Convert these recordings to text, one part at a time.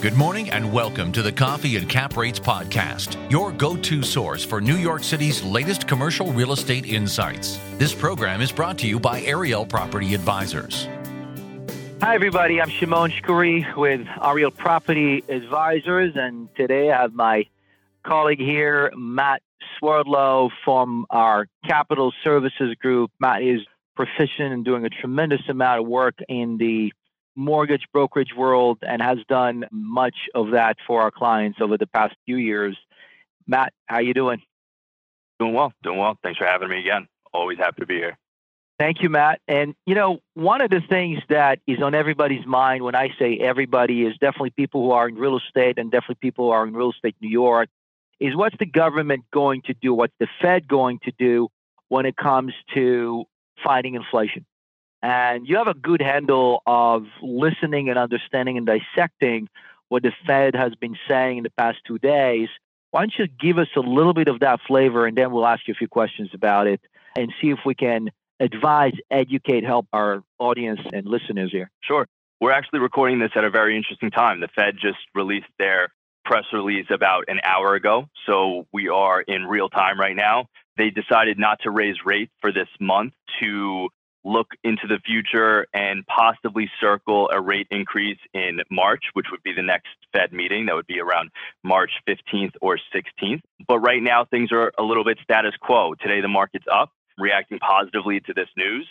Good morning and welcome to the Coffee and Cap Rates podcast, your go to source for New York City's latest commercial real estate insights. This program is brought to you by Ariel Property Advisors. Hi, everybody. I'm Shimon Shkury with Ariel Property Advisors, and today I have my colleague here, Matt Swerdlow from our Capital Services Group. Matt is proficient in doing a tremendous amount of work in the mortgage brokerage world and has done much of that for our clients over the past few years. Matt, how you doing? Doing well, doing well. Thanks for having me again. Always happy to be here. Thank you, Matt. And you know, one of the things that is on everybody's mind when I say everybody is definitely people who are in real estate and definitely people who are in real estate New York is what's the government going to do? What's the Fed going to do when it comes to fighting inflation? And you have a good handle of listening and understanding and dissecting what the Fed has been saying in the past two days. Why don't you give us a little bit of that flavor, and then we'll ask you a few questions about it and see if we can advise, educate, help our audience and listeners here. Sure. We're actually recording this at a very interesting time. The Fed just released their press release about an hour ago. So we are in real time right now. They decided not to raise rates for this month to look into the future and possibly circle a rate increase in March, which would be the next Fed meeting. That would be around March 15th or 16th. But right now, things are a little bit status quo. Today, the market's up, reacting positively to this news.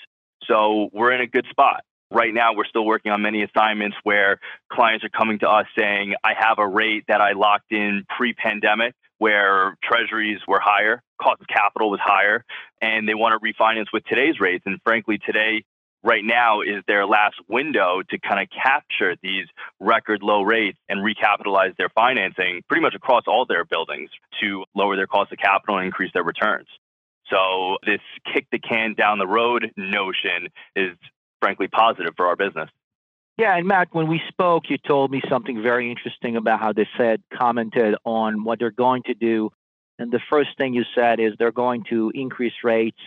So we're in a good spot. Right now, we're still working on many assignments where clients are coming to us saying, I have a rate that I locked in pre pandemic where treasuries were higher, cost of capital was higher, and they want to refinance with today's rates. And frankly, today, right now, is their last window to kind of capture these record low rates and recapitalize their financing pretty much across all their buildings to lower their cost of capital and increase their returns. So, this kick the can down the road notion is frankly positive for our business. Yeah, and Matt, when we spoke, you told me something very interesting about how the Fed commented on what they're going to do. And the first thing you said is they're going to increase rates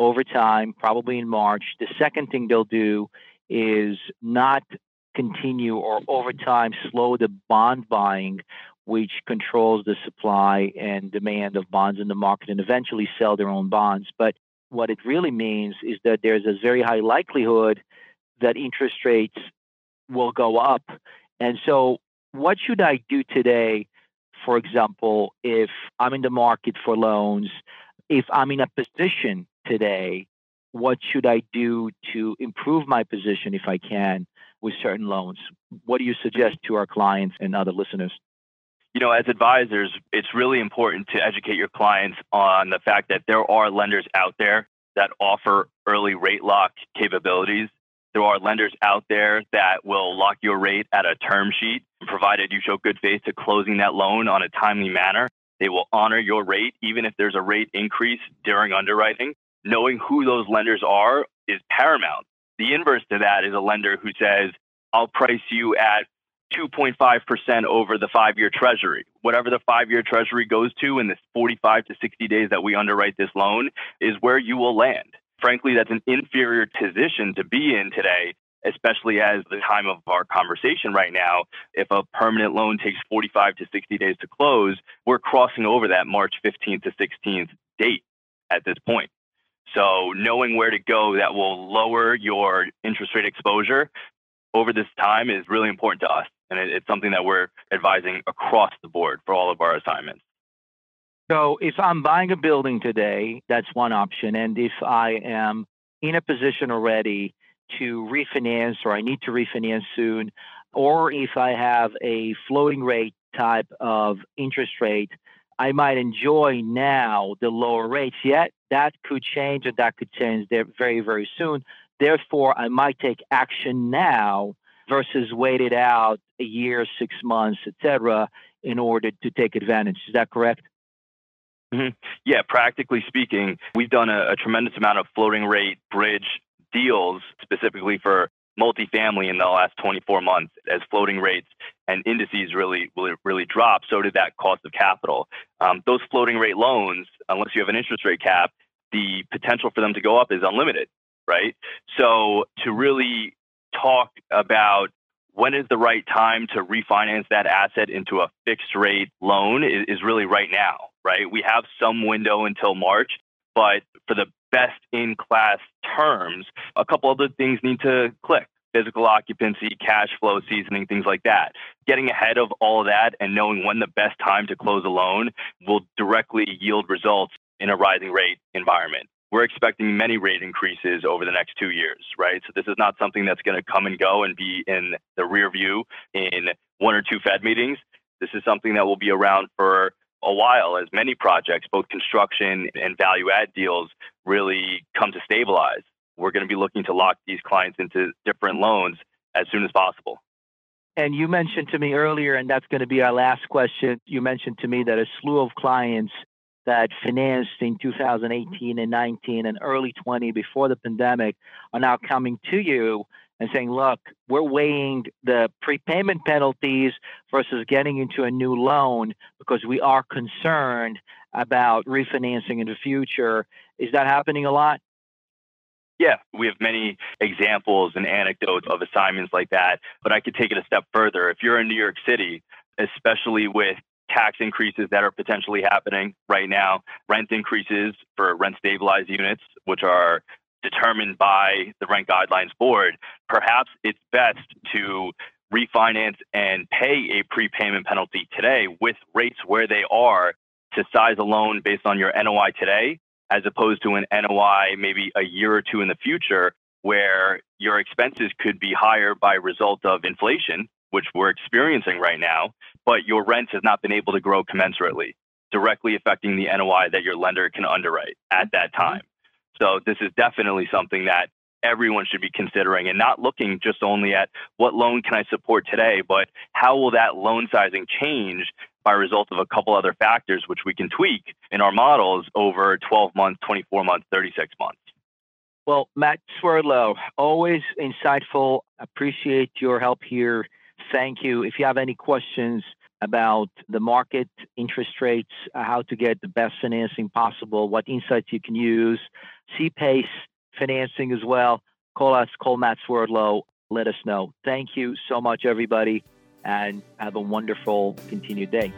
over time, probably in March. The second thing they'll do is not continue or over time slow the bond buying, which controls the supply and demand of bonds in the market and eventually sell their own bonds. But what it really means is that there's a very high likelihood that interest rates will go up. And so, what should I do today, for example, if I'm in the market for loans, if I'm in a position today, what should I do to improve my position if I can with certain loans? What do you suggest to our clients and other listeners? You know, as advisors, it's really important to educate your clients on the fact that there are lenders out there that offer early rate lock capabilities there are lenders out there that will lock your rate at a term sheet, provided you show good faith to closing that loan on a timely manner. They will honor your rate, even if there's a rate increase during underwriting. Knowing who those lenders are is paramount. The inverse to that is a lender who says, I'll price you at 2.5% over the five year treasury. Whatever the five year treasury goes to in the 45 to 60 days that we underwrite this loan is where you will land frankly, that's an inferior position to be in today, especially as the time of our conversation right now. If a permanent loan takes 45 to 60 days to close, we're crossing over that March 15th to 16th date at this point. So, knowing where to go that will lower your interest rate exposure over this time is really important to us. And it's something that we're advising across the board for all of our assignments. So if I'm buying a building today, that's one option. And if I am in a position already to refinance or I need to refinance soon, or if I have a floating rate type of interest rate, I might enjoy now the lower rates. Yet that could change and that could change very, very soon. Therefore, I might take action now versus wait it out a year, six months, etc., in order to take advantage. Is that correct? Mm-hmm. Yeah, practically speaking, we've done a, a tremendous amount of floating rate bridge deals specifically for multifamily in the last 24 months as floating rates and indices really really, really drop so did that cost of capital. Um, those floating rate loans unless you have an interest rate cap the potential for them to go up is unlimited right? So to really talk about when is the right time to refinance that asset into a fixed rate loan is, is really right now, right? We have some window until March, but for the best in class terms, a couple other things need to click physical occupancy, cash flow seasoning, things like that. Getting ahead of all of that and knowing when the best time to close a loan will directly yield results in a rising rate environment. We're expecting many rate increases over the next two years, right? So this is not something that's going to come and go and be in the rear view in one or two Fed meetings. This is something that will be around for a while as many projects, both construction and value add deals, really come to stabilize we're going to be looking to lock these clients into different loans as soon as possible. And you mentioned to me earlier, and that's going to be our last question. You mentioned to me that a slew of clients that financed in 2018 and 19 and early 20 before the pandemic are now coming to you and saying, look, we're weighing the prepayment penalties versus getting into a new loan because we are concerned about refinancing in the future. Is that happening a lot? Yeah, we have many examples and anecdotes of assignments like that. But I could take it a step further. If you're in New York City, especially with tax increases that are potentially happening right now, rent increases for rent stabilized units, which are determined by the Rent Guidelines Board, perhaps it's best to refinance and pay a prepayment penalty today with rates where they are to size a loan based on your NOI today as opposed to an NOI maybe a year or two in the future where your expenses could be higher by result of inflation, which we're experiencing right now, but your rent has not been able to grow commensurately, directly affecting the NOI that your lender can underwrite at that mm-hmm. time. So this is definitely something that everyone should be considering and not looking just only at what loan can I support today, but how will that loan sizing change by result of a couple other factors, which we can tweak in our models over 12 months, 24 months, 36 months. Well, Matt Swerdlow, always insightful. Appreciate your help here. Thank you. If you have any questions about the market, interest rates, uh, how to get the best financing possible, what insights you can use, C-PACE financing as well, call us, call Matt Swerdlow. Let us know. Thank you so much, everybody and have a wonderful continued day.